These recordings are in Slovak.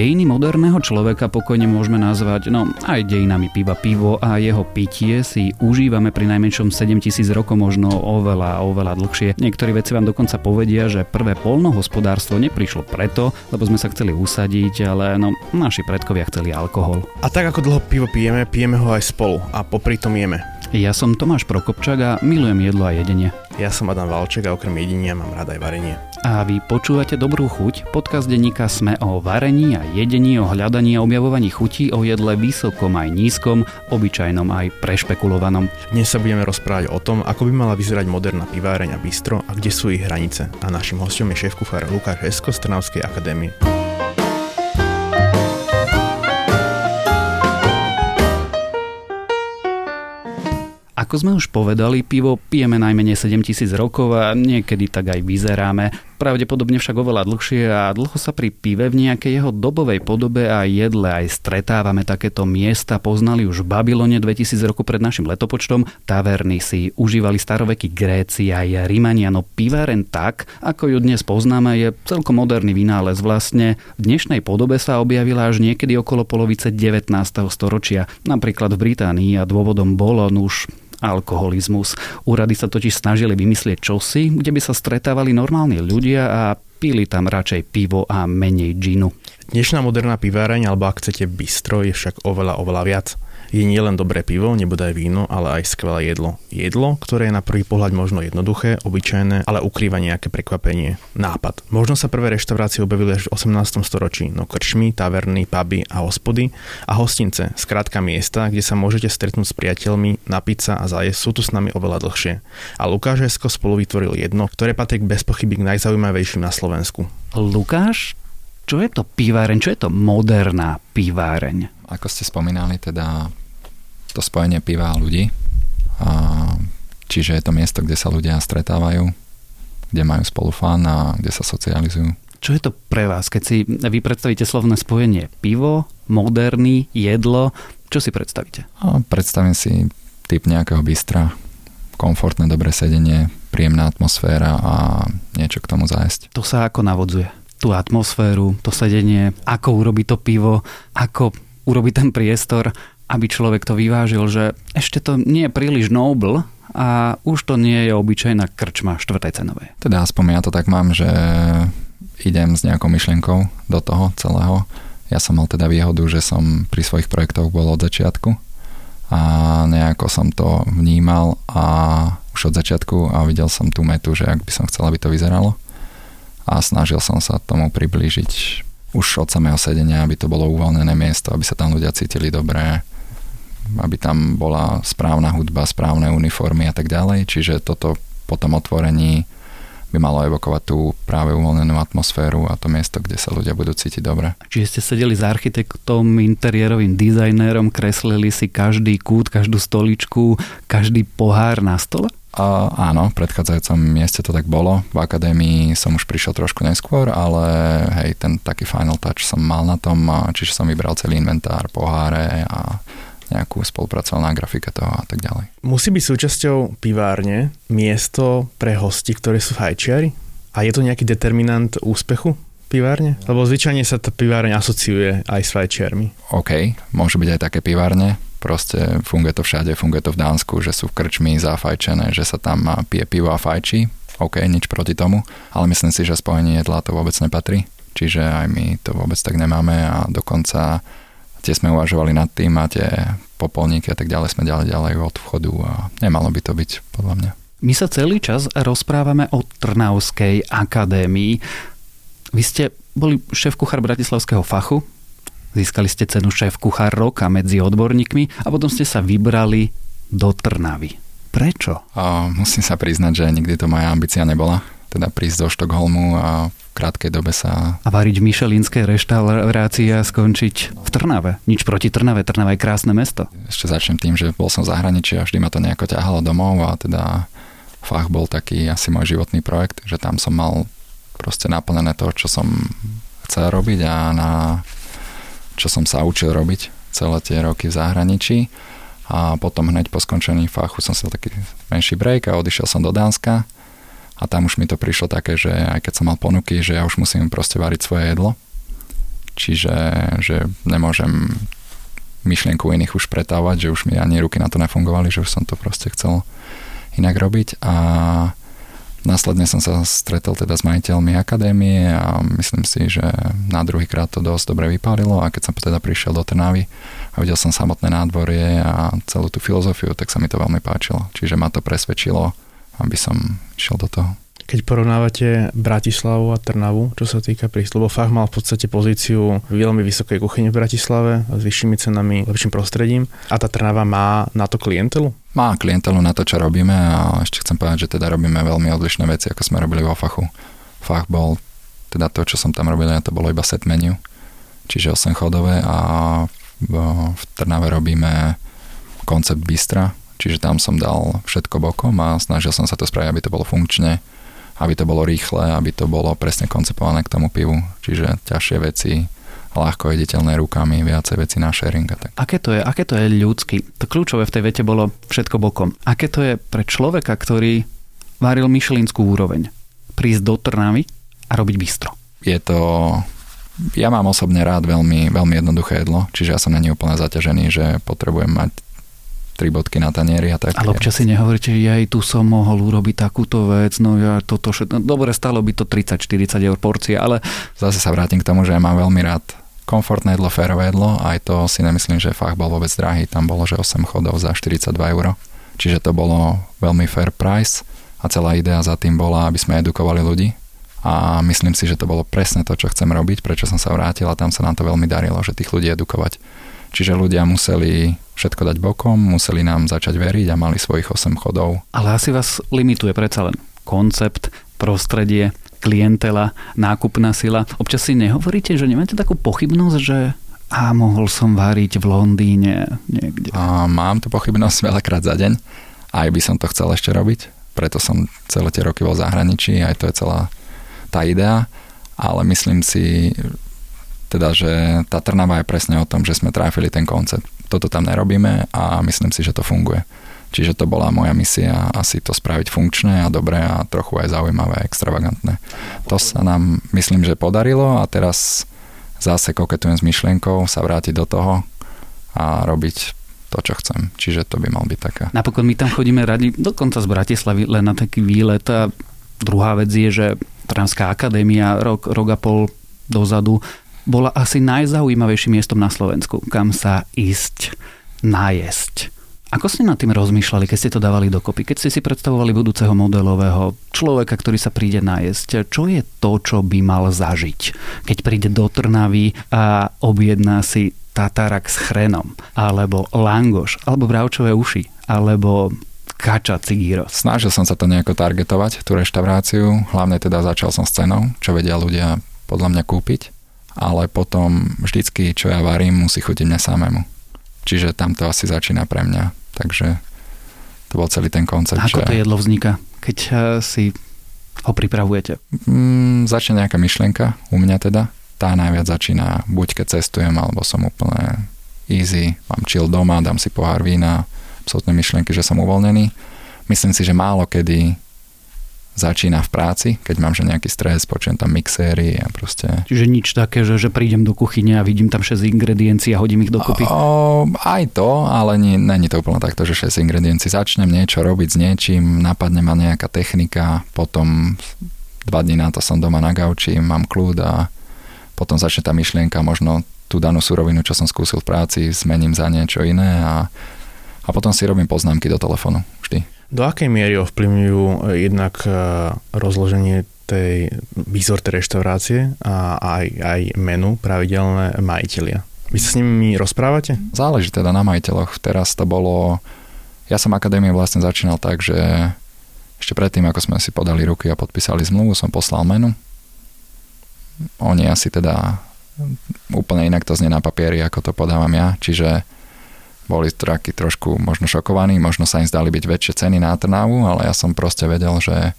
Dejiny moderného človeka pokojne môžeme nazvať, no aj dejinami piva. Pivo a jeho pitie si užívame pri najmenšom 7000 rokov, možno oveľa, oveľa dlhšie. Niektorí veci vám dokonca povedia, že prvé polnohospodárstvo neprišlo preto, lebo sme sa chceli usadiť, ale no, naši predkovia chceli alkohol. A tak ako dlho pivo pijeme, pijeme ho aj spolu a popri tom jeme. Ja som Tomáš Prokopčak a milujem jedlo a jedenie. Ja som Adam Valček a okrem jedenia mám rád aj varenie. A vy počúvate Dobrú chuť, podcast denníka Sme o varení a jedení, o hľadaní a objavovaní chutí, o jedle vysokom aj nízkom, obyčajnom aj prešpekulovanom. Dnes sa budeme rozprávať o tom, ako by mala vyzerať moderná piváreň a bistro a kde sú ich hranice. A našim hostom je šéf-kuchár Lukáš Esko z Trnavskej akadémie. Ako sme už povedali, pivo pijeme najmenej 7000 rokov a niekedy tak aj vyzeráme. Pravdepodobne však oveľa dlhšie a dlho sa pri pive v nejakej jeho dobovej podobe a jedle aj stretávame takéto miesta. Poznali už v Babylone 2000 rokov pred našim letopočtom. Taverny si užívali starovekí Gréci aj Rimania, no piváren tak, ako ju dnes poznáme, je celkom moderný vynález. Vlastne v dnešnej podobe sa objavila až niekedy okolo polovice 19. storočia. Napríklad v Británii a dôvodom bolo už alkoholizmus. Úrady sa totiž snažili vymyslieť čosi, kde by sa stretávali normálni ľudia a pili tam radšej pivo a menej džinu. Dnešná moderná piváreň, alebo ak chcete bistro, je však oveľa, oveľa viac je nielen dobré pivo, nebude aj víno, ale aj skvelé jedlo. Jedlo, ktoré je na prvý pohľad možno jednoduché, obyčajné, ale ukrýva nejaké prekvapenie, nápad. Možno sa prvé reštaurácie objavili až v 18. storočí, no krčmy, taverny, puby a hospody a hostince, skrátka miesta, kde sa môžete stretnúť s priateľmi, napiť sa a zajesť, sú tu s nami oveľa dlhšie. A Lukáš Esko spolu vytvoril jedno, ktoré patrí bez pochyby k najzaujímavejším na Slovensku. Lukáš, čo je to piváreň? Čo je to moderná piváreň? Ako ste spomínali, teda to spojenie piva a ľudí. A, čiže je to miesto, kde sa ľudia stretávajú, kde majú spolu fan a kde sa socializujú. Čo je to pre vás, keď si vy predstavíte slovné spojenie pivo, moderný, jedlo, čo si predstavíte? A predstavím si typ nejakého bystra, komfortné, dobré sedenie, príjemná atmosféra a niečo k tomu zájsť. To sa ako navodzuje? tú atmosféru, to sedenie, ako urobiť to pivo, ako urobiť ten priestor, aby človek to vyvážil, že ešte to nie je príliš noble a už to nie je obyčajná krčma štvrtej cenovej. Teda aspoň ja to tak mám, že idem s nejakou myšlienkou do toho celého. Ja som mal teda výhodu, že som pri svojich projektoch bol od začiatku a nejako som to vnímal a už od začiatku a videl som tú metu, že ak by som chcel, aby to vyzeralo a snažil som sa tomu priblížiť už od samého sedenia, aby to bolo uvoľnené miesto, aby sa tam ľudia cítili dobré, aby tam bola správna hudba, správne uniformy a tak ďalej. Čiže toto po tom otvorení by malo evokovať tú práve uvoľnenú atmosféru a to miesto, kde sa ľudia budú cítiť dobre. Čiže ste sedeli s architektom, interiérovým dizajnérom, kreslili si každý kút, každú stoličku, každý pohár na stole? A áno, v predchádzajúcom mieste to tak bolo. V akadémii som už prišiel trošku neskôr, ale hej, ten taký final touch som mal na tom, čiže som vybral celý inventár, poháre a nejakú spolupracoval na grafike toho a tak ďalej. Musí byť súčasťou pivárne miesto pre hosti, ktorí sú fajčiari? A je to nejaký determinant úspechu pivárne? Lebo zvyčajne sa tá pivárne asociuje aj s fajčiarmi. OK, môžu byť aj také pivárne, Proste funguje to všade, funguje to v Dánsku, že sú v krčmi zafajčené, že sa tam pije pivo a fajčí. OK, nič proti tomu, ale myslím si, že spojenie jedla to vôbec nepatrí. Čiže aj my to vôbec tak nemáme a dokonca tie sme uvažovali nad tým a tie popolníky a tak ďalej sme ďalej ďalej od vchodu a nemalo by to byť podľa mňa. My sa celý čas rozprávame o Trnavskej akadémii. Vy ste boli šéf-kuchár Bratislavského fachu, Získali ste cenu šéf kuchár roka medzi odborníkmi a potom ste sa vybrali do Trnavy. Prečo? A musím sa priznať, že nikdy to moja ambícia nebola. Teda prísť do Štokholmu a v krátkej dobe sa... A variť v Michelinskej reštaurácii a skončiť v Trnave. Nič proti Trnave, Trnava je krásne mesto. Ešte začnem tým, že bol som v zahraničí a vždy ma to nejako ťahalo domov a teda fach bol taký asi môj životný projekt, že tam som mal proste naplnené to, čo som chcel robiť a na čo som sa učil robiť celé tie roky v zahraničí a potom hneď po skončení fachu som sa taký menší break a odišiel som do Dánska a tam už mi to prišlo také, že aj keď som mal ponuky, že ja už musím proste variť svoje jedlo, čiže že nemôžem myšlienku iných už pretávať, že už mi ani ruky na to nefungovali, že už som to proste chcel inak robiť. A Následne som sa stretol teda s majiteľmi akadémie a myslím si, že na druhý krát to dosť dobre vypálilo. A keď som teda prišiel do Trnavy a videl som samotné nádvorie a celú tú filozofiu, tak sa mi to veľmi páčilo. Čiže ma to presvedčilo, aby som išiel do toho. Keď porovnávate Bratislavu a Trnavu, čo sa týka prísľubu, fach mal v podstate pozíciu veľmi vysokej kuchyne v Bratislave s vyššími cenami, lepším prostredím a tá Trnava má na to klientelu? Má klientelu na to, čo robíme a ešte chcem povedať, že teda robíme veľmi odlišné veci, ako sme robili vo fachu. Fach bol, teda to, čo som tam robil, to bolo iba set menu, čiže 8 chodové a v Trnave robíme koncept bistra, čiže tam som dal všetko bokom a snažil som sa to spraviť, aby to bolo funkčne, aby to bolo rýchle, aby to bolo presne koncipované k tomu pivu. Čiže ťažšie veci, ľahko jediteľné rukami, viacej veci na sharing a tak. Aké to je, aké to je ľudský? To kľúčové v tej vete bolo všetko bokom. Aké to je pre človeka, ktorý varil myšelinskú úroveň? Prísť do Trnavy a robiť bistro. Je to ja mám osobne rád veľmi, veľmi jednoduché jedlo, čiže ja som není úplne zaťažený, že potrebujem mať tri bodky na tanieri a tak. Ale občas si nehovoríte, že aj tu som mohol urobiť takúto vec, no ja toto všetko, no, dobre, stalo by to 30-40 eur porcie, ale... Zase sa vrátim k tomu, že ja mám veľmi rád komfortné jedlo, férové jedlo, aj to si nemyslím, že fakt bol vôbec drahý, tam bolo, že 8 chodov za 42 eur, čiže to bolo veľmi fair price a celá idea za tým bola, aby sme edukovali ľudí a myslím si, že to bolo presne to, čo chcem robiť, prečo som sa vrátil a tam sa nám to veľmi darilo, že tých ľudí edukovať. Čiže ľudia museli všetko dať bokom, museli nám začať veriť a mali svojich 8 chodov. Ale asi vás limituje predsa len koncept, prostredie, klientela, nákupná sila. Občas si nehovoríte, že nemáte takú pochybnosť, že a mohol som váriť v Londýne niekde. A mám tu pochybnosť veľakrát za deň. Aj by som to chcel ešte robiť. Preto som celé tie roky bol v zahraničí. Aj to je celá tá idea. Ale myslím si, teda, že tá Trnava je presne o tom, že sme tráfili ten koncept. Toto tam nerobíme a myslím si, že to funguje. Čiže to bola moja misia asi to spraviť funkčné a dobré a trochu aj zaujímavé a extravagantné. To sa nám myslím, že podarilo a teraz zase koketujem s myšlienkou sa vrátiť do toho a robiť to, čo chcem. Čiže to by mal byť taká. Napokon my tam chodíme radi, dokonca z Bratislavy, len na taký výlet a druhá vec je, že Transká akadémia rok, rok a pol dozadu bola asi najzaujímavejším miestom na Slovensku, kam sa ísť najesť. Ako ste nad tým rozmýšľali, keď ste to dávali dokopy? Keď ste si predstavovali budúceho modelového človeka, ktorý sa príde najesť, čo je to, čo by mal zažiť? Keď príde do Trnavy a objedná si tatarak s chrenom, alebo langoš, alebo bravčové uši, alebo kača cigíro. Snažil som sa to nejako targetovať, tú reštauráciu, hlavne teda začal som s cenou, čo vedia ľudia podľa mňa kúpiť ale potom vždycky, čo ja varím, musí chutiť mňa samému. Čiže tam to asi začína pre mňa. Takže to bol celý ten koncept. Ako že... to jedlo vzniká, keď eh, si ho pripravujete? Mm, začne nejaká myšlienka, u mňa teda. Tá najviac začína buď keď cestujem, alebo som úplne easy, mám chill doma, dám si pohár vína, absolútne myšlienky, že som uvoľnený. Myslím si, že málo kedy začína v práci, keď mám že nejaký stres, počujem tam mixéry a proste... Čiže nič také, že, že prídem do kuchyne a vidím tam 6 ingrediencií a hodím ich dokopy? O, aj to, ale nie, není to úplne takto, že 6 ingrediencií. Začnem niečo robiť s niečím, napadne ma nejaká technika, potom dva dní na to som doma na gauči, mám kľud a potom začne tá myšlienka, možno tú danú surovinu, čo som skúsil v práci, zmením za niečo iné a, a potom si robím poznámky do telefónu vždy. Do akej miery ovplyvňujú eh, jednak eh, rozloženie tej výzor tej reštaurácie a aj, aj menu pravidelné majiteľia? Vy sa s nimi rozprávate? Záleží teda na majiteľoch. Teraz to bolo... Ja som akadémiu vlastne začínal tak, že ešte predtým, ako sme si podali ruky a podpísali zmluvu, som poslal menu. Oni asi teda úplne inak to znie na papieri, ako to podávam ja, čiže boli takí trošku možno šokovaní, možno sa im zdali byť väčšie ceny na Trnavu, ale ja som proste vedel, že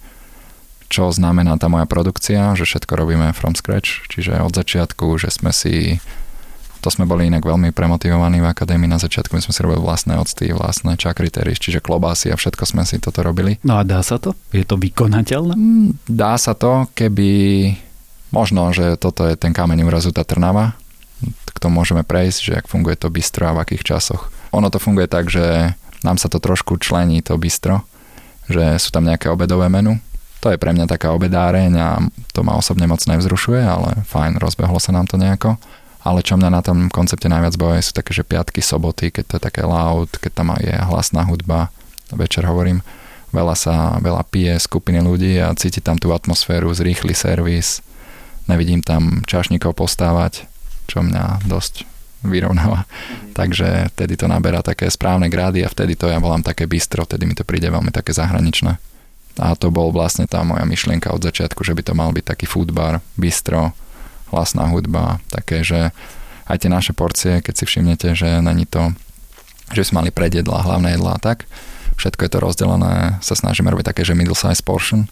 čo znamená tá moja produkcia, že všetko robíme from scratch, čiže od začiatku, že sme si to sme boli inak veľmi premotivovaní v akadémii na začiatku, my sme si robili vlastné octy, vlastné čakritéry, čiže klobásy a všetko sme si toto robili. No a dá sa to? Je to vykonateľné? Mm, dá sa to, keby možno, že toto je ten kameň úrazu tá Trnava, k tomu môžeme prejsť, že ak funguje to bistro a v akých časoch. Ono to funguje tak, že nám sa to trošku člení to bistro, že sú tam nejaké obedové menu. To je pre mňa taká obedáreň a to ma osobne moc nevzrušuje, ale fajn, rozbehlo sa nám to nejako. Ale čo mňa na tom koncepte najviac baví, sú také, že piatky, soboty, keď to je také loud, keď tam je hlasná hudba, večer hovorím, veľa sa, veľa pije skupiny ľudí a cíti tam tú atmosféru, zrýchly servis, nevidím tam čašníkov postávať, čo mňa dosť vyrovnáva. Mm-hmm. Takže vtedy to naberá také správne grády a vtedy to ja volám také bistro, vtedy mi to príde veľmi také zahraničné. A to bol vlastne tá moja myšlienka od začiatku, že by to mal byť taký foodbar, bistro, hlasná hudba, také, že aj tie naše porcie, keď si všimnete, že není to, že sme mali predjedla, hlavné jedlá tak, všetko je to rozdelené, sa snažíme robiť také, že middle size portion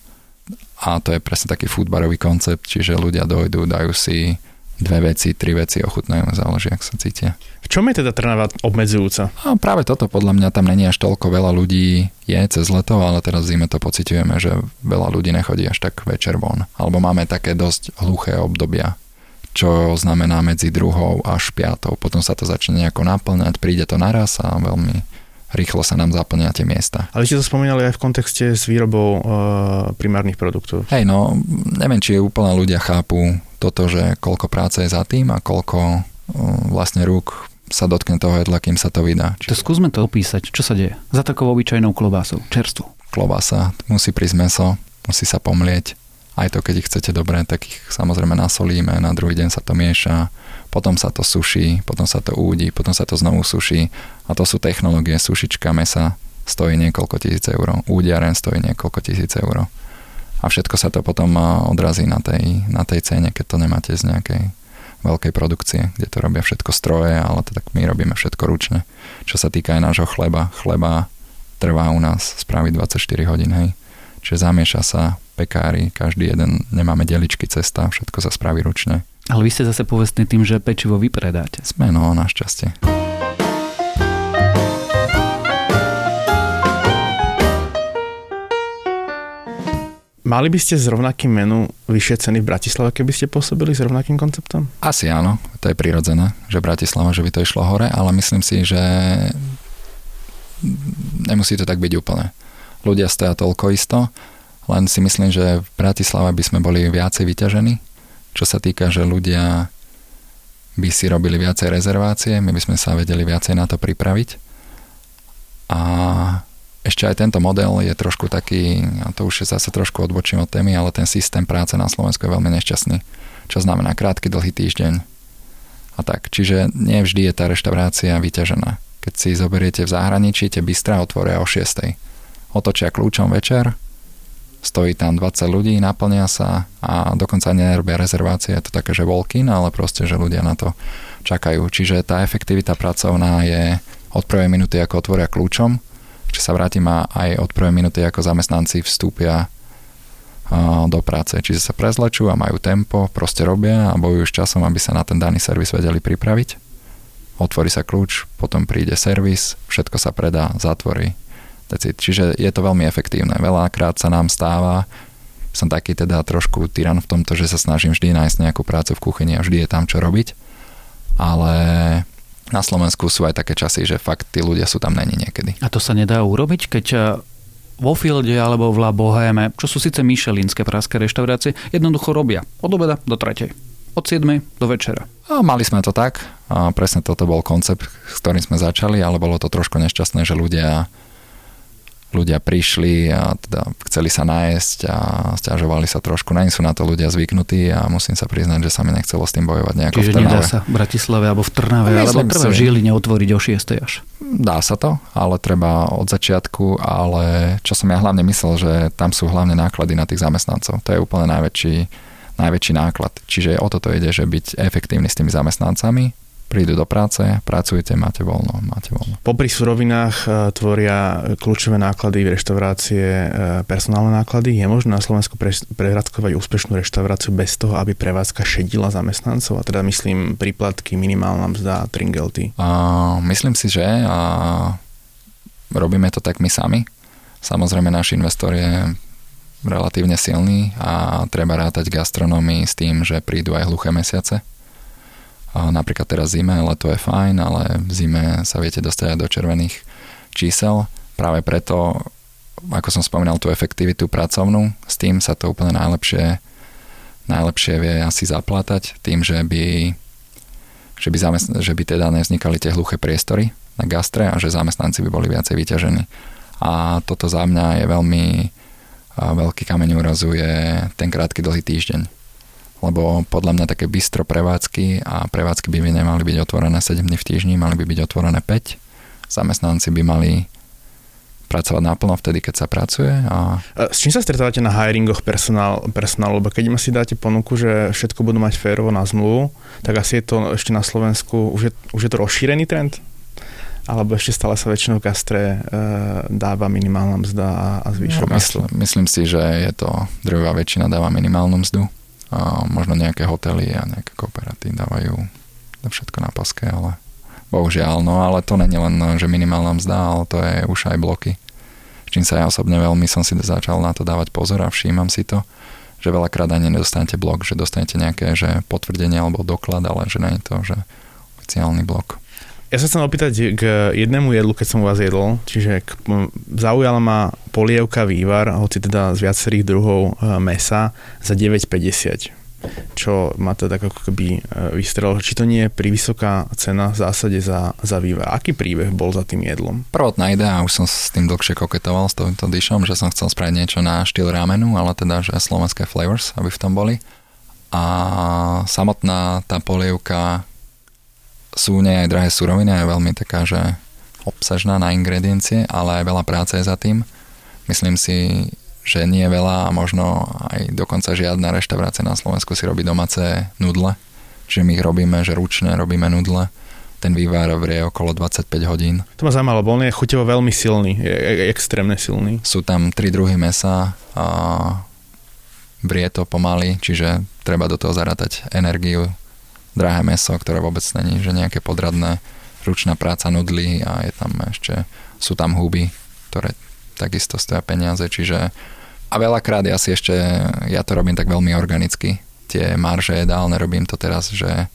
a to je presne taký foodbarový koncept, čiže ľudia dojdú, dajú si dve veci, tri veci ochutnajú, záleží, ak sa cítia. V čom je teda Trnava obmedzujúca? A práve toto, podľa mňa tam není až toľko veľa ľudí je cez leto, ale teraz zime to pociťujeme, že veľa ľudí nechodí až tak večer von. Alebo máme také dosť hluché obdobia, čo znamená medzi druhou až piatou. Potom sa to začne nejako naplňať, príde to naraz a veľmi rýchlo sa nám zaplnia tie miesta. Ale ste to spomínali aj v kontexte s výrobou e, primárnych produktov. Hej, no, neviem, či úplne ľudia chápu toto, že koľko práce je za tým a koľko vlastne rúk sa dotkne toho jedla, kým sa to vydá. Čiže... To skúsme to opísať. Čo sa deje? Za takou obyčajnou klobásou, čerstvu. Klobása, musí prísť meso, musí sa pomlieť. Aj to, keď ich chcete dobre, tak ich samozrejme nasolíme, na druhý deň sa to mieša, potom sa to suší, potom sa to údi, potom sa to znovu suší. A to sú technológie, sušička mesa stojí niekoľko tisíc eur, údiaren stojí niekoľko tisíc eur a všetko sa to potom odrazí na tej, na tej cene, keď to nemáte z nejakej veľkej produkcie, kde to robia všetko stroje, ale to tak my robíme všetko ručne. Čo sa týka aj nášho chleba, chleba trvá u nás spraviť 24 hodín, hej. Čiže zamieša sa pekári, každý jeden, nemáme deličky cesta, všetko sa spraví ručne. Ale vy ste zase povestní tým, že pečivo vypredáte. Sme, no, našťastie. Mali by ste s rovnakým menu vyššie ceny v Bratislave, keby ste pôsobili s rovnakým konceptom? Asi áno, to je prirodzené, že Bratislava, že by to išlo hore, ale myslím si, že nemusí to tak byť úplne. Ľudia stoja toľko isto, len si myslím, že v Bratislave by sme boli viacej vyťažení, čo sa týka, že ľudia by si robili viacej rezervácie, my by sme sa vedeli viacej na to pripraviť. A ešte aj tento model je trošku taký, a to už zase trošku odbočím od témy, ale ten systém práce na Slovensku je veľmi nešťastný. Čo znamená krátky, dlhý týždeň a tak. Čiže nie vždy je tá reštaurácia vyťažená. Keď si zoberiete v zahraničí, tie bystra otvoria o 6. Otočia kľúčom večer, stojí tam 20 ľudí, naplnia sa a dokonca nerobia rezervácie, je to také, že walk ale proste, že ľudia na to čakajú. Čiže tá efektivita pracovná je od prvej minúty, ako otvoria kľúčom, či sa vrátim a aj od prvej minúty ako zamestnanci vstúpia do práce. Čiže sa prezlečú a majú tempo, proste robia a bojujú s časom, aby sa na ten daný servis vedeli pripraviť. Otvorí sa kľúč, potom príde servis, všetko sa predá, zatvorí. Čiže je to veľmi efektívne. Veľakrát sa nám stáva, som taký teda trošku tyran v tomto, že sa snažím vždy nájsť nejakú prácu v kuchyni a vždy je tam čo robiť. Ale na Slovensku sú aj také časy, že fakt tí ľudia sú tam není niekedy. A to sa nedá urobiť, keď eh, vo Fielde alebo v La Boheme, čo sú síce myšelinské praské reštaurácie, jednoducho robia od obeda do tretej. Od 7. do večera. A mali sme to tak. A presne toto bol koncept, s ktorým sme začali, ale bolo to trošku nešťastné, že ľudia ľudia prišli a teda chceli sa nájsť a stiažovali sa trošku. Není sú na to ľudia zvyknutí a musím sa priznať, že sa mi nechcelo s tým bojovať nejako Čiže v Trnave. nedá sa v Bratislave alebo v Trnave, alebo treba v Žiline otvoriť o 6. až. Dá sa to, ale treba od začiatku, ale čo som ja hlavne myslel, že tam sú hlavne náklady na tých zamestnancov. To je úplne najväčší, najväčší náklad. Čiže o toto ide, že byť efektívny s tými zamestnancami, prídu do práce, pracujete, máte voľno, máte voľno. Popri surovinách e, tvoria kľúčové náklady v reštaurácie e, personálne náklady. Je možné na Slovensku prevádzkovať úspešnú reštauráciu bez toho, aby prevádzka šedila zamestnancov? A teda myslím príplatky, minimálna mzda, tringelty. A, myslím si, že a robíme to tak my sami. Samozrejme náš investor je relatívne silný a treba rátať gastronómii s tým, že prídu aj hluché mesiace napríklad teraz zime, leto je fajn, ale v zime sa viete dostať do červených čísel. Práve preto, ako som spomínal, tú efektivitu pracovnú, s tým sa to úplne najlepšie, najlepšie vie asi zaplatať tým, že by, že by, zamestn- že by teda nevznikali tie hluché priestory na gastre a že zamestnanci by boli viacej vyťažení. A toto za mňa je veľmi veľký kameň úrazu je ten krátky dlhý týždeň lebo podľa mňa také bystro prevádzky a prevádzky by nemali byť otvorené 7 dní v týždni, mali by byť otvorené 5. Zamestnanci by mali pracovať naplno vtedy, keď sa pracuje. A... S čím sa stretávate na hiringoch personál, personálu? Lebo keď im si dáte ponuku, že všetko budú mať férovo na zmluvu, tak asi je to ešte na Slovensku, už je, už je to rozšírený trend? Alebo ešte stále sa väčšinou v gastre e, dáva minimálna mzda a, a zvýšok? No, myslím, myslím si, že je to druhá väčšina dáva minimálnu mzdu a možno nejaké hotely a nejaké kooperatívy dávajú všetko na paske, ale bohužiaľ, no ale to není len, že minimálna mzda, ale to je už aj bloky. S čím sa ja osobne veľmi som si začal na to dávať pozor a všímam si to, že veľakrát ani nedostanete blok, že dostanete nejaké že potvrdenie alebo doklad, ale že nie je to, že oficiálny blok. Ja sa chcem opýtať k jednému jedlu, keď som u vás jedol, čiže k, zaujala ma polievka vývar, hoci teda z viacerých druhov e, mesa za 9,50 čo ma teda ako keby e, vystrelilo, či to nie je prívysoká cena v zásade za, za vývar. Aký príbeh bol za tým jedlom? Prvotná idea, už som s tým dlhšie koketoval s týmto dyšom, že som chcel spraviť niečo na štýl ramenu, ale teda, že slovenské flavors, aby v tom boli. A samotná tá polievka sú nie aj drahé suroviny, je veľmi taká, že obsažná na ingrediencie, ale aj veľa práce je za tým. Myslím si, že nie veľa a možno aj dokonca žiadna reštaurácia na Slovensku si robí domáce nudle. Čiže my ich robíme, že ručne robíme nudle. Ten vývar vrie okolo 25 hodín. To ma zaujímalo, lebo on je chuťovo veľmi silný, je, je extrémne silný. Sú tam tri druhy mesa a vrie to pomaly, čiže treba do toho zarátať energiu, drahé meso, ktoré vôbec není, že nejaké podradné ručná práca nudlí a je tam ešte, sú tam huby, ktoré takisto stoja peniaze, čiže a veľakrát ja si ešte, ja to robím tak veľmi organicky, tie marže ideálne, robím to teraz, že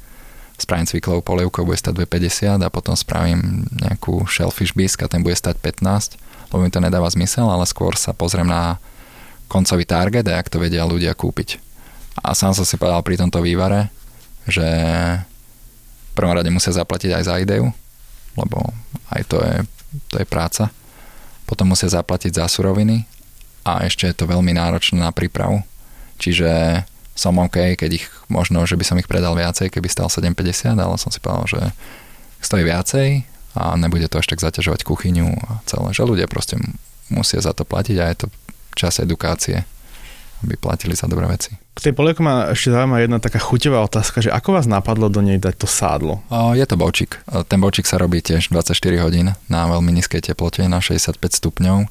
spravím cviklovú polievku, bude stať 2,50 a potom spravím nejakú shellfish bisque a ten bude stať 15, lebo mi to nedáva zmysel, ale skôr sa pozriem na koncový target a jak to vedia ľudia kúpiť. A sám som si povedal pri tomto vývare, že v prvom rade musia zaplatiť aj za ideu, lebo aj to je, to je práca. Potom musia zaplatiť za suroviny a ešte je to veľmi náročné na prípravu. Čiže som OK, keď ich možno, že by som ich predal viacej, keby stal 7,50, ale som si povedal, že stojí viacej a nebude to až tak zaťažovať kuchyňu a celé, že ľudia proste musia za to platiť a je to čas edukácie aby platili za dobré veci. K tej polievke ma ešte zaujíma jedna taká chuťová otázka, že ako vás napadlo do nej dať to sádlo? O, je to bočík. Ten bočík sa robí tiež 24 hodín na veľmi nízkej teplote, na 65 stupňov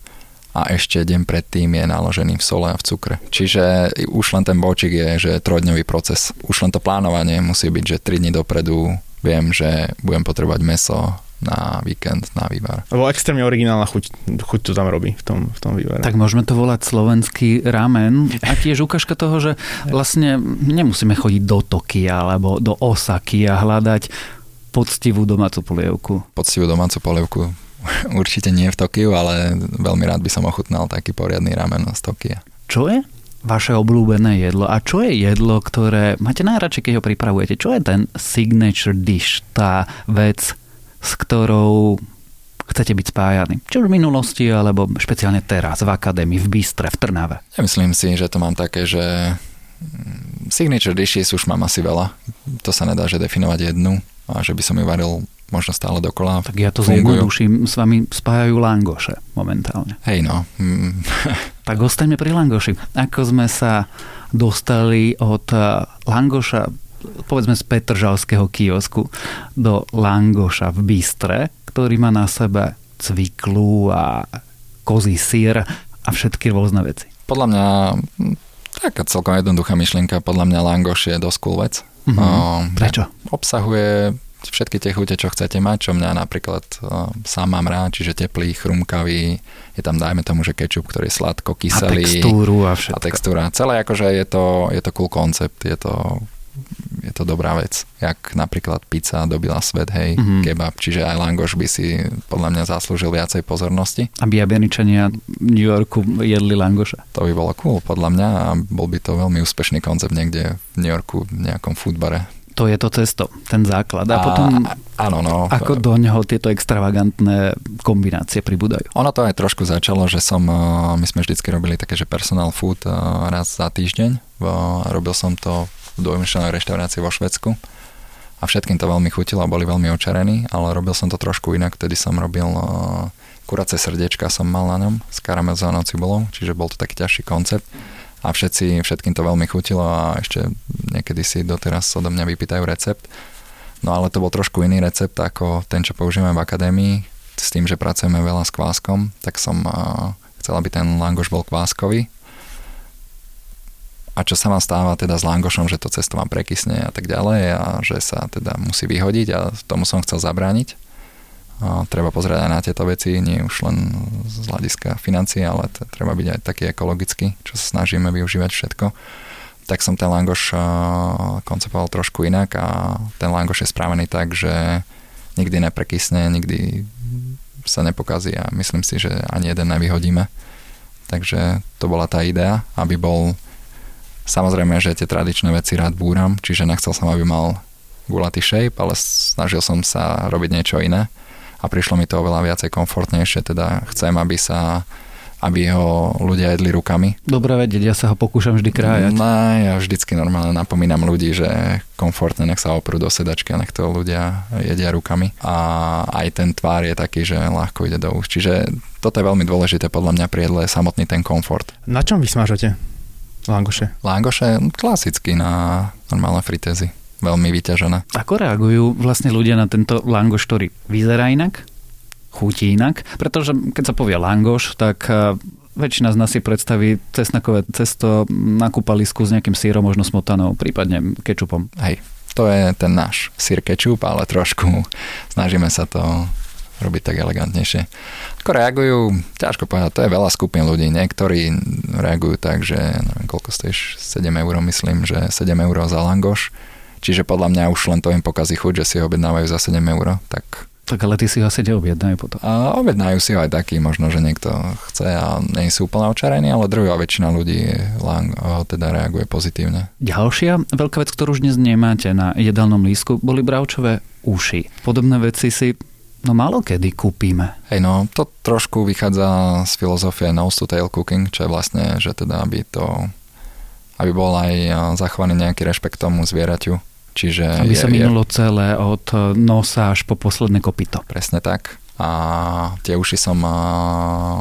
a ešte deň predtým je naložený v sole a v cukre. Čiže už len ten bočík je, že trojdňový proces. Už len to plánovanie musí byť, že 3 dní dopredu viem, že budem potrebovať meso, na víkend, na vývar. Lebo extrémne originálna chuť, chuť to tam robí v tom, v tom vývare. Tak môžeme to volať slovenský ramen. A tiež ukážka toho, že vlastne nemusíme chodiť do Tokia alebo do Osaky a hľadať poctivú domácu polievku. Poctivú domácu polievku určite nie v Tokiu, ale veľmi rád by som ochutnal taký poriadny ramen z Tokia. Čo je vaše obľúbené jedlo a čo je jedlo, ktoré máte najradšej, keď ho pripravujete? Čo je ten signature dish, tá vec, s ktorou chcete byť spájani. Či už v minulosti, alebo špeciálne teraz v akadémii, v Bystre, v Trnave. Ja myslím si, že to mám také, že signature dishes už mám asi veľa. To sa nedá, že definovať jednu a že by som ju varil možno stále dokola. Tak ja to zjednoduším, s vami spájajú langoše momentálne. Hej no. Mm. tak ostaňme pri langoši. Ako sme sa dostali od eh, langoša povedzme z Petržalského kiosku do Langoša v Bystre, ktorý má na sebe cviklu a kozí sír a všetky rôzne veci. Podľa mňa taká celkom jednoduchá myšlienka, podľa mňa Langoš je dosť cool vec. Mm-hmm. Um, Prečo? Obsahuje všetky tie chute, čo chcete mať, čo mňa napríklad uh, sám mám rád, čiže teplý, chrumkavý, je tam dajme tomu, že kečup, ktorý je sladko, kyselý. A textúru a všetko. A textúra. Celé akože je to, je to cool koncept, je to je to dobrá vec. Jak napríklad pizza dobila svet, hej, mm-hmm. kebab, čiže aj langoš by si podľa mňa zaslúžil viacej pozornosti. Aby Američania v New Yorku jedli langoša. To by bolo cool, podľa mňa a bol by to veľmi úspešný koncept niekde v New Yorku v nejakom foodbare to je to cesto, ten základ. A, a potom, áno, no, ako do neho tieto extravagantné kombinácie pribúdajú. Ono to aj trošku začalo, že som, eh, my sme vždycky robili také, že personal food eh, raz za týždeň. Robil som to v dvojmyšlenej reštaurácii vo Švedsku a všetkým to veľmi chutilo a boli veľmi očarení, ale robil som to trošku inak, vtedy som robil eh, kuracie srdiečka som mal na ňom s karamelizovanou cibulou, čiže bol to taký ťažší koncept a všetci, všetkým to veľmi chutilo a ešte niekedy si doteraz odo mňa vypýtajú recept. No ale to bol trošku iný recept ako ten, čo používame v akadémii, s tým, že pracujeme veľa s kváskom, tak som uh, chcel, aby ten langoš bol kváskový. A čo sa vám stáva teda s langošom, že to cesto vám prekysne a tak ďalej a že sa teda musí vyhodiť a tomu som chcel zabrániť a treba pozrieť aj na tieto veci, nie už len z hľadiska financií, ale t- treba byť aj taký ekologický, čo sa snažíme využívať všetko. Tak som ten langoš koncepoval trošku inak a ten langoš je spravený tak, že nikdy neprekysne, nikdy sa nepokazí a myslím si, že ani jeden nevyhodíme. Takže to bola tá idea, aby bol samozrejme, že tie tradičné veci rád búram, čiže nechcel som, aby mal gulatý shape, ale snažil som sa robiť niečo iné a prišlo mi to oveľa viacej komfortnejšie, teda chcem, aby sa aby ho ľudia jedli rukami. Dobre vedieť, ja sa ho pokúšam vždy krájať. No, ja vždycky normálne napomínam ľudí, že komfortne nech sa oprú do sedačky a nech to ľudia jedia rukami. A aj ten tvár je taký, že ľahko ide do úst. Čiže toto je veľmi dôležité podľa mňa pri jedle, samotný ten komfort. Na čom vysmažate langoše? Langoše klasicky na normálne fritézy veľmi vyťažené. Ako reagujú vlastne ľudia na tento langoš, ktorý vyzerá inak, chutí inak? Pretože keď sa povie langoš, tak e, väčšina z nás si predstaví cesnakové cesto na kúpalisku s nejakým sírom, možno smotanou, prípadne kečupom. Hej, to je ten náš sír kečup, ale trošku snažíme sa to robiť tak elegantnejšie. Ako reagujú, ťažko povedať, to je veľa skupín ľudí. Niektorí reagujú tak, že neviem, koľko stojíš, 7 eur myslím, že 7 eur za langoš Čiže podľa mňa už len to im pokazí chuť, že si ho objednávajú za 7 eur, tak tak ale ty si ho asi neobjednajú potom. A objednajú si ho aj taký, možno, že niekto chce a nie sú úplne očarení, ale druhá väčšina ľudí lang, teda reaguje pozitívne. Ďalšia veľká vec, ktorú už dnes nemáte na jedelnom lístku, boli bravčové uši. Podobné veci si no málo kedy kúpime. Hej, no to trošku vychádza z filozofie nose to tail cooking, čo je vlastne, že teda aby to aby bol aj zachovaný nejaký rešpekt tomu zvieraťu, Čiže Aby je, sa minulo je... celé od nosa až po posledné kopito. Presne tak. A tie uši som,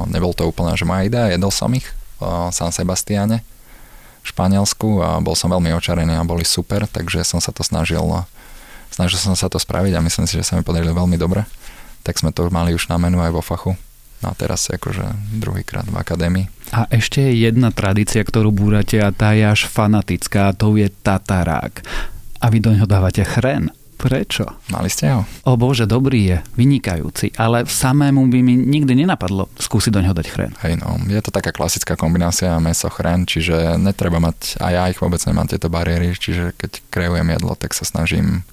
nebol to úplne, že moja idea, jedol som ich v San Sebastiane v Španielsku a bol som veľmi očarený a boli super, takže som sa to snažil, snažil som sa to spraviť a myslím si, že sa mi podarilo veľmi dobre. Tak sme to mali už na menu aj vo fachu. No a teraz akože druhýkrát v akadémii. A ešte je jedna tradícia, ktorú búrate a tá je až fanatická a to je tatarák a vy do neho dávate chren. Prečo? Mali ste ho? O bože, dobrý je, vynikajúci, ale samému by mi nikdy nenapadlo skúsiť do neho dať chren. Hej no, je to taká klasická kombinácia meso chren, čiže netreba mať, a ja ich vôbec nemám tieto bariéry, čiže keď kreujem jedlo, tak sa snažím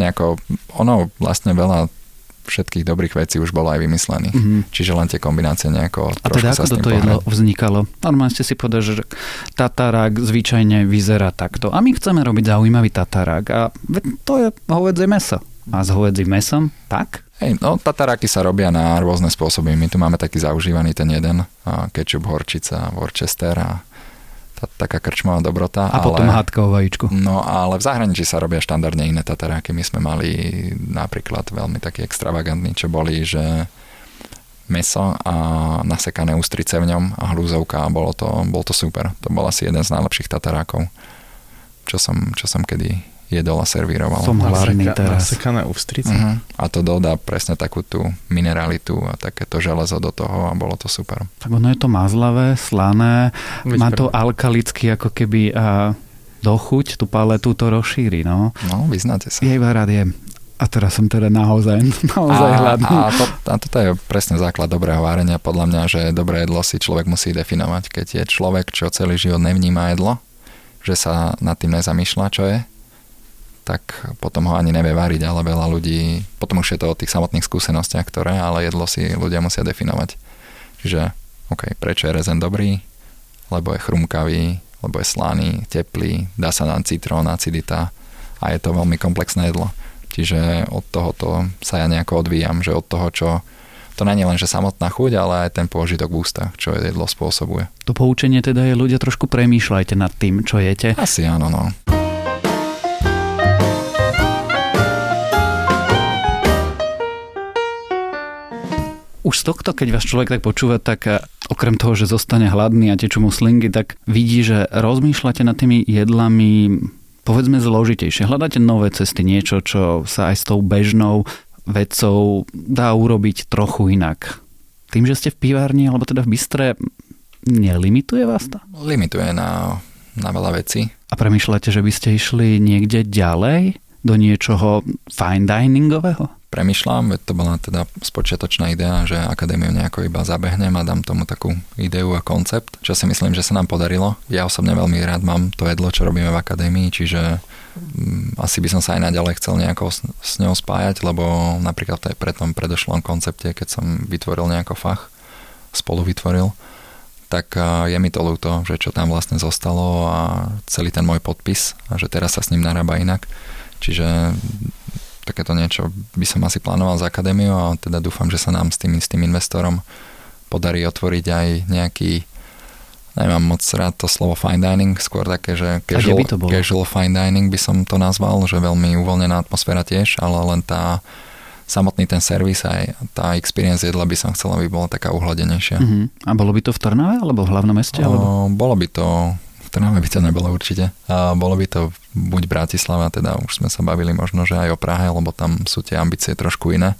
nejako, ono vlastne veľa všetkých dobrých vecí už bolo aj vymyslených. Mm-hmm. Čiže len tie kombinácie nejako A teda ako toto jedlo vznikalo? Normálne ste si povedali, že tatarák zvyčajne vyzerá takto. A my chceme robiť zaujímavý tatarák. A to je hovedzie meso. A s hovedzím mesom tak? Hej, no tataráky sa robia na rôzne spôsoby. My tu máme taký zaužívaný ten jeden, kečup, horčica, Worcester a tá, taká krčmová dobrota. A ale, potom hádka o vajíčku. No ale v zahraničí sa robia štandardne iné tataráky. My sme mali napríklad veľmi taký extravagantný, čo boli, že meso a nasekané ústrice v ňom a hlúzovka a bolo to, bol to super. To bol asi jeden z najlepších tatarákov, čo som, čo som kedy jedol a servíroval. Som hladný teraz. Nasekané ústrice. Uh-huh. A to dodá presne takú tú mineralitu a takéto železo do toho a bolo to super. Tak ono je to mazlavé, slané, Veď má to alkalicky ako keby a, dochuť, tú paletu to rozšíri, no. No, vyznáte sa. Jej rád je. A teraz som teda naozaj, naozaj a, hladný. A, to, a toto je presne základ dobrého várenia. Podľa mňa, že dobré jedlo si človek musí definovať. Keď je človek, čo celý život nevníma jedlo, že sa nad tým nezamýšľa, čo je, tak potom ho ani nevie variť, ale veľa ľudí, potom už je to o tých samotných skúsenostiach, ktoré, ale jedlo si ľudia musia definovať. Čiže, OK, prečo je rezen dobrý? Lebo je chrumkavý, lebo je slaný, teplý, dá sa nám citrón, acidita a je to veľmi komplexné jedlo. Čiže od tohoto sa ja nejako odvíjam, že od toho, čo to nie je len, že samotná chuť, ale aj ten pôžitok v ústach, čo jedlo spôsobuje. To poučenie teda je, ľudia trošku premýšľajte nad tým, čo jete. Asi áno, no. Už z tohto, keď vás človek tak počúva, tak eh, okrem toho, že zostane hladný a tečú mu slingy, tak vidí, že rozmýšľate nad tými jedlami povedzme zložitejšie. Hľadáte nové cesty, niečo, čo sa aj s tou bežnou vecou dá urobiť trochu inak. Tým, že ste v pivárni, alebo teda v bistre, nelimituje vás to? Limituje na, na veľa vecí. A premýšľate, že by ste išli niekde ďalej? Do niečoho fine diningového? Premyšľam, veď to bola teda spočiatočná idea, že akadémiu nejako iba zabehnem a dám tomu takú ideu a koncept, čo si myslím, že sa nám podarilo. Ja osobne veľmi rád mám to jedlo, čo robíme v akadémii, čiže mm, asi by som sa aj naďalej chcel nejako s, s ňou spájať, lebo napríklad aj pre tom predošlom koncepte, keď som vytvoril nejako fach, spolu vytvoril, tak je mi to ľúto, že čo tam vlastne zostalo a celý ten môj podpis a že teraz sa s ním narába inak. Čiže takéto niečo by som asi plánoval z akadémiu a teda dúfam, že sa nám s tým, s tým investorom podarí otvoriť aj nejaký nemám moc rád to slovo fine dining, skôr také, že casual, by to bolo? casual fine dining by som to nazval, že veľmi uvoľnená atmosféra tiež, ale len tá samotný ten servis aj tá experience jedla by som chcela, aby bola taká uhladenejšia. Uh-huh. A bolo by to v Trnave alebo v hlavnom meste? Alebo? O, bolo by to Trnave by to nebolo určite. A bolo by to buď Bratislava, teda už sme sa bavili možno, že aj o Prahe, lebo tam sú tie ambície trošku iné.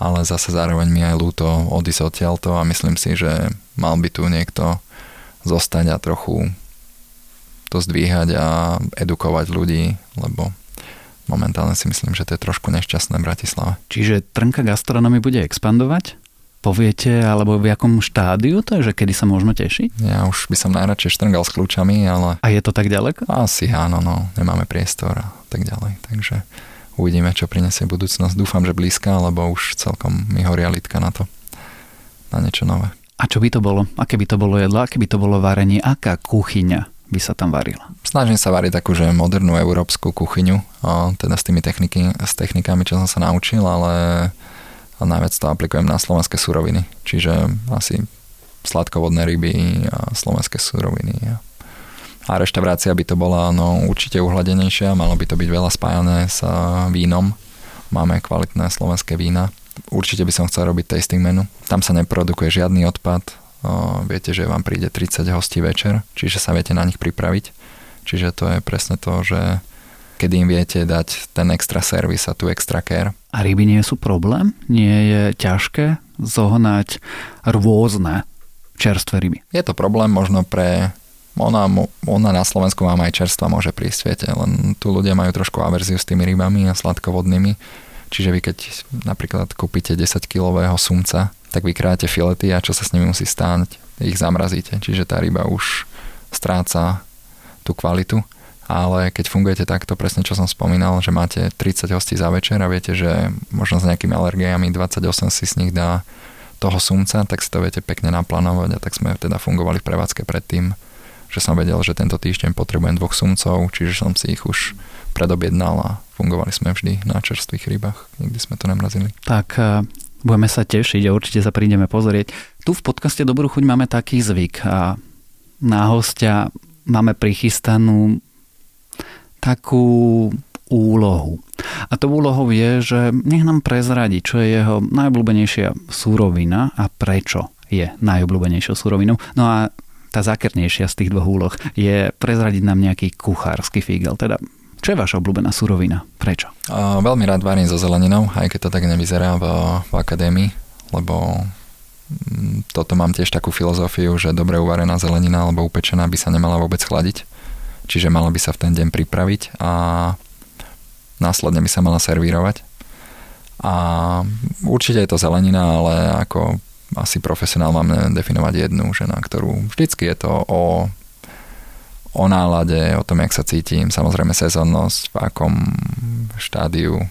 Ale zase zároveň mi aj ľúto odísť odtiaľto a myslím si, že mal by tu niekto zostať a trochu to zdvíhať a edukovať ľudí, lebo momentálne si myslím, že to je trošku nešťastné v Bratislave. Čiže Trnka gastronomie bude expandovať? Poviete, alebo v jakom štádiu to je, že kedy sa môžeme tešiť? Ja už by som najradšej štrngal s kľúčami, ale... A je to tak ďaleko? Asi áno, no, nemáme priestor a tak ďalej, takže uvidíme, čo prinesie budúcnosť. Dúfam, že blízka, lebo už celkom mi horia litka na to, na niečo nové. A čo by to bolo? Aké by to bolo jedlo? Aké by to bolo varenie? Aká kuchyňa by sa tam varila? Snažím sa variť takú, že modernú európsku kuchyňu, teda s tými techniky, s technikami, čo som sa naučil, ale a najviac to aplikujem na slovenské suroviny, čiže asi sladkovodné ryby a slovenské suroviny. A, reštaurácia by to bola no, určite uhladenejšia, malo by to byť veľa spájané s vínom. Máme kvalitné slovenské vína. Určite by som chcel robiť tasting menu. Tam sa neprodukuje žiadny odpad. O, viete, že vám príde 30 hostí večer, čiže sa viete na nich pripraviť. Čiže to je presne to, že kedy im viete dať ten extra servis a tu extra care. A ryby nie sú problém? Nie je ťažké zohnať rôzne čerstvé ryby? Je to problém možno pre ona, ona na Slovensku mám aj čerstva môže prísť, viete, len tu ľudia majú trošku averziu s tými rybami a sladkovodnými, čiže vy keď napríklad kúpite 10-kilového sumca, tak vykráte filety a čo sa s nimi musí stáť, ich zamrazíte, čiže tá ryba už stráca tú kvalitu ale keď fungujete takto, presne čo som spomínal, že máte 30 hostí za večer a viete, že možno s nejakými alergiami 28 si z nich dá toho sumca, tak si to viete pekne naplánovať a tak sme teda fungovali v prevádzke predtým, že som vedel, že tento týždeň potrebujem dvoch sumcov, čiže som si ich už predobjednal a fungovali sme vždy na čerstvých rybách. Nikdy sme to nemrazili. Tak e, budeme sa tešiť a určite sa prídeme pozrieť. Tu v podcaste Dobrú chuť máme taký zvyk a na hostia máme prichystanú takú úlohu. A to úlohou je, že nech nám prezradí, čo je jeho najobľúbenejšia súrovina a prečo je najobľúbenejšou súrovinou. No a tá zákernejšia z tých dvoch úloh je prezradiť nám nejaký kuchársky fígel, teda čo je vaša obľúbená surovina? Prečo? Uh, veľmi rád varím so zeleninou, aj keď to tak nevyzerá v, v akadémii, lebo mm, toto mám tiež takú filozofiu, že dobre uvarená zelenina alebo upečená by sa nemala vôbec chladiť čiže mala by sa v ten deň pripraviť a následne by sa mala servírovať. A určite je to zelenina, ale ako asi profesionál mám definovať jednu, že ktorú vždycky je to o, o nálade, o tom, jak sa cítim, samozrejme sezónnosť, v akom štádiu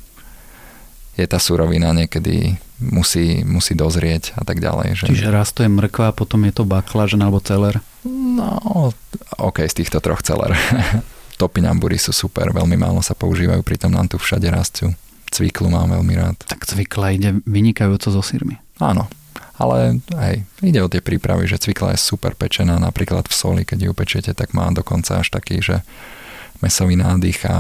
je tá surovina niekedy musí, musí dozrieť a tak ďalej. Že... Čiže raz to je mrkva, potom je to baklažan alebo celer? No, OK, z týchto troch celer. Topiňambury sú super, veľmi málo sa používajú, pritom nám tu všade rastú. Cviklu mám veľmi rád. Tak cvikla ide vynikajúco so sírmi. Áno, ale hej, ide o tie prípravy, že cvikla je super pečená, napríklad v soli, keď ju pečete, tak má dokonca až taký, že mesový nádych a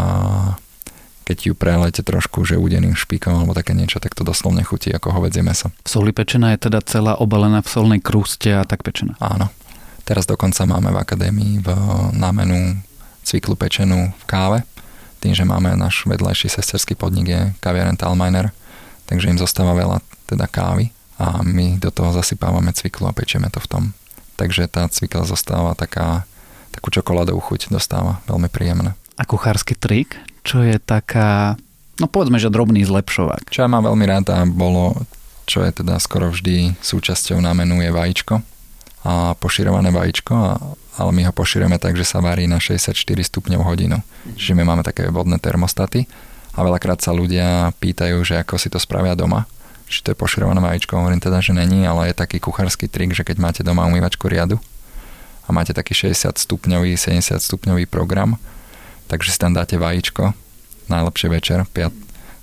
keď ju prelete trošku, že udeným špíkom alebo také niečo, tak to doslovne chutí ako hovedzie meso. V soli pečená je teda celá obalená v solnej krúste a tak pečená? Áno. Teraz dokonca máme v akadémii v námenu cviklu pečenú v káve, tým, že máme náš vedľajší sesterský podnik je kaviaren Talminer, takže im zostáva veľa teda kávy a my do toho zasypávame cviklu a pečeme to v tom. Takže tá cvikla zostáva taká, takú čokoládovú chuť dostáva, veľmi príjemné. A kuchársky trik? čo je taká, no povedzme, že drobný zlepšovák. Čo ja mám veľmi rád a bolo, čo je teda skoro vždy súčasťou na menu je vajíčko a poširované vajíčko, a, ale my ho poširujeme tak, že sa varí na 64 stupňov hodinu. Čiže my máme také vodné termostaty a veľakrát sa ľudia pýtajú, že ako si to spravia doma. Či to je poširované vajíčko, hovorím teda, že není, ale je taký kuchársky trik, že keď máte doma umývačku riadu a máte taký 60 stupňový, 70 stupňový program, takže si tam dáte vajíčko, najlepšie večer,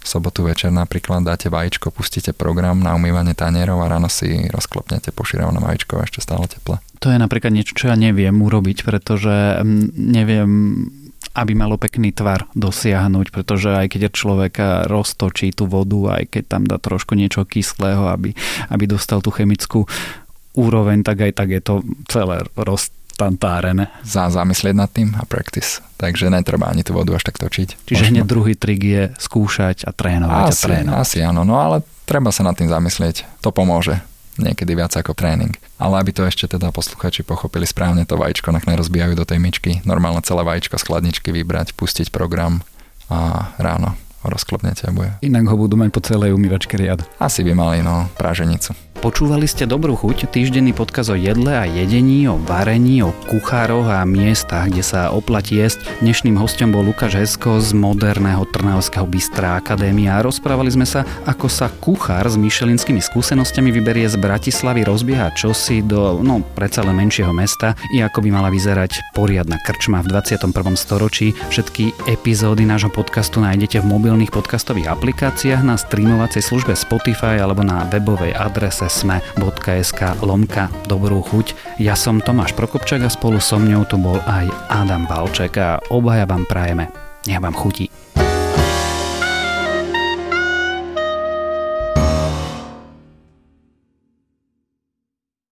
piat, sobotu večer napríklad dáte vajíčko, pustíte program na umývanie tanierov a ráno si rozklopnete poširované vajíčko ešte stále teple. To je napríklad niečo, čo ja neviem urobiť, pretože mm, neviem aby malo pekný tvar dosiahnuť, pretože aj keď človek roztočí tú vodu, aj keď tam dá trošku niečo kyslého, aby, aby dostal tú chemickú úroveň, tak aj tak je to celé roz, tantárené. Za zamyslieť nad tým a practice. Takže netreba ani tú vodu až tak točiť. Čiže Možno. hneď druhý trik je skúšať a trénovať asi, a trénovať. Asi áno, no ale treba sa nad tým zamyslieť. To pomôže niekedy viac ako tréning. Ale aby to ešte teda posluchači pochopili správne, to vajíčko nech nerozbijajú do tej myčky. Normálne celé vajíčko z chladničky vybrať, pustiť program a ráno ho rozklopnete a bude. Inak ho budú mať po celej umývačke riad. Asi by mali, no, práženicu. Počúvali ste Dobrú chuť, týždenný podkaz o jedle a jedení, o varení, o kuchároch a miestach, kde sa oplatí jesť. Dnešným hostom bol Lukáš Hesko z moderného Trnavského Bystra Akadémia. Rozprávali sme sa, ako sa kuchár s myšelinskými skúsenostiami vyberie z Bratislavy, rozbieha čosi do, no, predsa len menšieho mesta i ako by mala vyzerať poriadna krčma v 21. storočí. Všetky epizódy nášho podcastu nájdete v mobilných podcastových aplikáciách na streamovacej službe Spotify alebo na webovej adrese sme.sk lomka dobrú chuť. Ja som Tomáš Prokopčak a spolu so mňou tu bol aj Adam Balček a obaja vám prajeme. Nech vám chutí.